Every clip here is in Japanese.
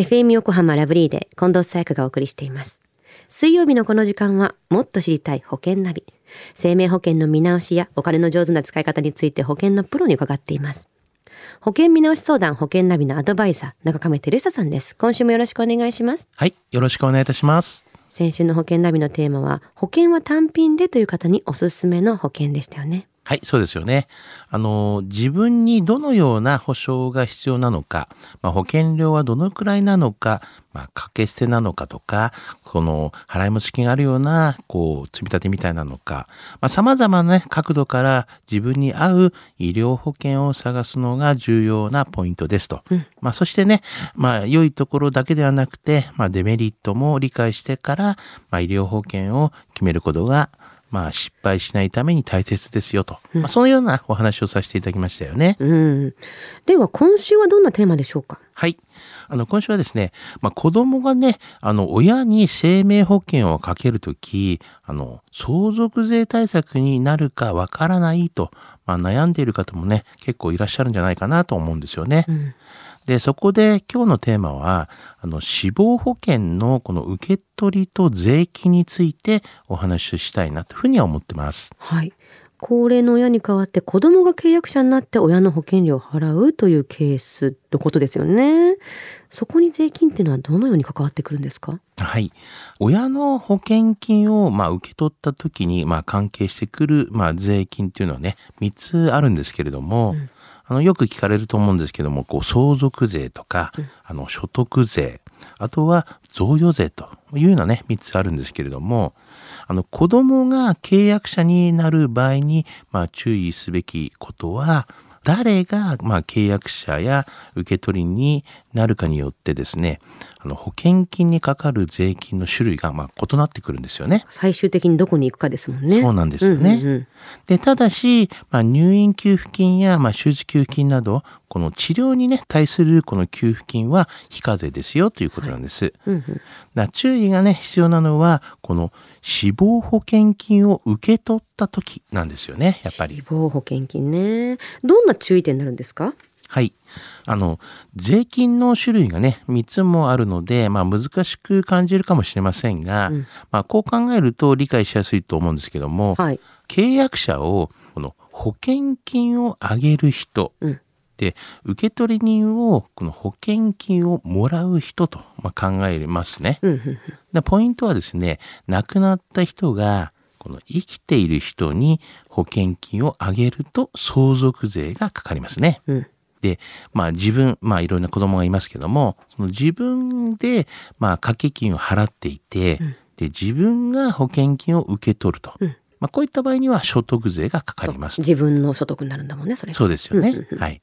FM 横浜ラブリーで近藤沙耶香がお送りしています。水曜日のこの時間はもっと知りたい保険ナビ。生命保険の見直しやお金の上手な使い方について保険のプロに伺っています。保険見直し相談保険ナビのアドバイザー中亀照久さんです。今週もよろしくお願いします。はい。よろしくお願いいたします。先週の保険ナビのテーマは保険は単品でという方におすすめの保険でしたよね。はい、そうですよね。あの、自分にどのような保証が必要なのか、まあ、保険料はどのくらいなのか、まあ、掛け捨てなのかとか、この払い戻し金があるような、こう、積み立てみたいなのか、まあ、様々なね、角度から自分に合う医療保険を探すのが重要なポイントですと。まあ、そしてね、まあ、良いところだけではなくて、まあ、デメリットも理解してから、まあ、医療保険を決めることがまあ失敗しないために大切ですよと。まあそのようなお話をさせていただきましたよね。うん。では今週はどんなテーマでしょうか？はい。あの、今週はですね、まあ子供がね、あの、親に生命保険をかけるとき、あの、相続税対策になるかわからないと、まあ悩んでいる方もね、結構いらっしゃるんじゃないかなと思うんですよね。んで、そこで今日のテーマは、あの、死亡保険のこの受け取りと税金についてお話ししたいなというふうには思ってます。はい。高齢の親に代わって子供が契約者になって親の保険料を払うというケースのことですよね。そこに税金っていうのはどのように関わってくるんですか？はい。親の保険金を、まあ、受け取った時に、まあ、関係してくる、まあ、税金っていうのはね、3つあるんですけれども、あの、よく聞かれると思うんですけども、こう、相続税とか、あの、所得税、あとは贈与税というようなね、3つあるんですけれども、あの、子供が契約者になる場合に、まあ、注意すべきことは、誰が、まあ、契約者や受け取りになるかによってですね、あの、保険金にかかる税金の種類が、まあ、異なってくるんですよね。最終的にどこに行くかですもんね。そうなんですよね。うんうんうんで、ただし、まあ、入院給付金や、まあ、手術給付金など、この治療にね、対するこの給付金は非課税ですよということなんです。うんうんだから注意がね、必要なのは、この死亡保険金を受け取った時なんですよね、やっぱり死。亡保険金ね。どんな注意点になるんですか？はい。あの、税金の種類がね、3つもあるので、まあ難しく感じるかもしれませんが、まあこう考えると理解しやすいと思うんですけども、はい。契約者をこの保険金を上げる人、うんで受取人をこの保険金をもらう人と、まあ、考えますね。うんうんうんでポイントはですね亡くなった人がこの生きている人に保険金を上げると相続税がかかりますね。うんで、まあ自分、まあいろんな子供がいますけども、その自分で、まあ掛け金を払っていて、で、自分が保険金を受け取ると。まあこういった場合には所得税がかかります。自分の所得になるんだもんね、それがそうですよね。はい。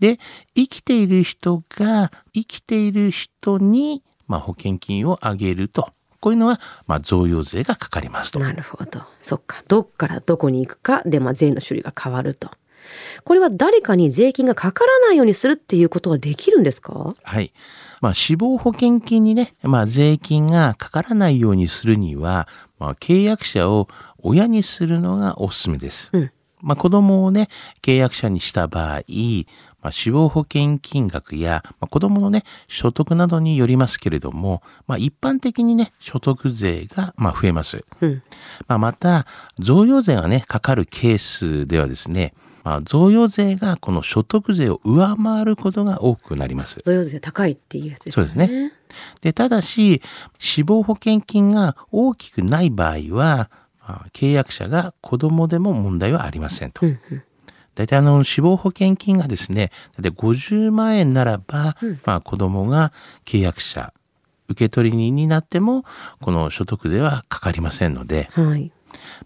で、生きている人が、生きている人に、まあ保険金を上げると。こういうのは、まあ贈与税がかかりますと。なるほど。そっか。どっからどこに行くかで、まあ、税の種類が変わると。これは誰かに税金がかからないようにするっていうことはできるんですか？はい。まあ、死亡保険金にね、まあ、税金がかからないようにするには、まあ、契約者を親にするのがおすすめです。うんまあ、子供をね、契約者にした場合、まあ、死亡保険金額や、まあ、子供のね、所得などによりますけれども、まあ、一般的にね、所得税が、まあ、増えます。うん。まあ、また、贈与税がね、かかるケースではですね、まあ、贈与税がこの所得税を上回ることが多くなります。贈与税高いっていうやつですよね。そうですね。で、ただし、死亡保険金が大きくない場合は、まあ契約者が子供でも問題はありませんと。うんうん大体あの死亡保険金がですね、大体50万円ならば、まあ子供が契約者、受取人になっても、この所得税はかかりませんので、はい。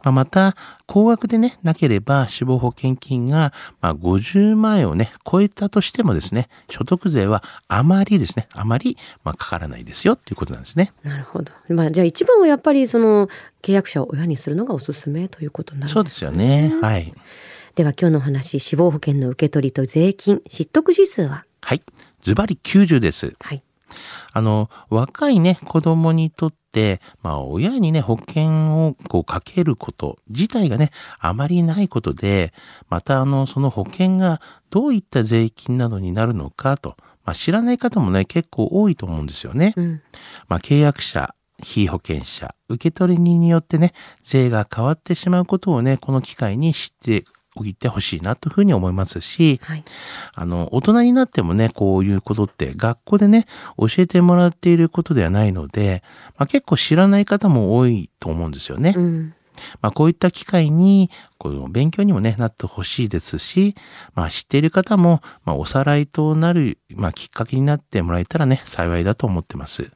まあ、また、高額でね、なければ死亡保険金が、まあ、50万円をね、超えたとしてもですね、所得税はあまりですね、あまり、まあ、かからないですよっていうことなんですね。なるほど。まあ、じゃあ一番はやっぱりその契約者を親にするのがおすすめということになるんそうですよね。はい。では今日のお話、死亡保険の受け取りと税金、失得指数は？はい。ズバリ90です。はい。あの、若いね、子供にとって、まあ、親にね、保険をこうかけること自体がね、あまりないことで、また、あの、その保険がどういった税金などになるのかと、ままあ、知らない方もね、結構多いと思うんですよね。うん。まあ、契約者、被保険者、受取人によってね、税が変わってしまうことをね、この機会に知っておいてほしいなというふうに思いますし、はい。あの、大人になってもね、こういうことって学校でね、教えてもらっていることではないので、まあ、結構知らない方も多いと思うんですよね。うん。まあ、こういった機会に、この勉強にもね、なってほしいですし、まあ、知っている方も、まあ、おさらいとなる、まあ、きっかけになってもらえたらね、幸いだと思ってます。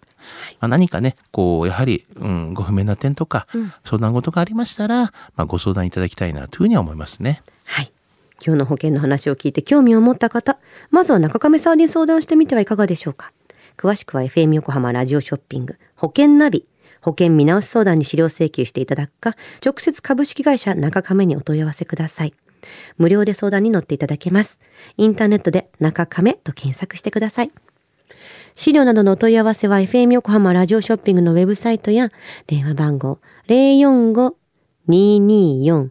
まあ、何かね、こう、やはり、うん、ご不明な点とか、相談事がありましたら、まあ、ご相談いただきたいなというふうには思いますね。はい。今日の保険の話を聞いて興味を持った方、まずは中亀さんに相談してみてはいかがでしょうか。詳しくは FM 横浜ラジオショッピング保険ナビ保険見直し相談に資料請求していただくか、直接株式会社中亀にお問い合わせください。無料で相談に乗っていただけます。インターネットで中亀と検索してください。資料などのお問い合わせは FM 横浜ラジオショッピングのウェブサイトや電話番号045-224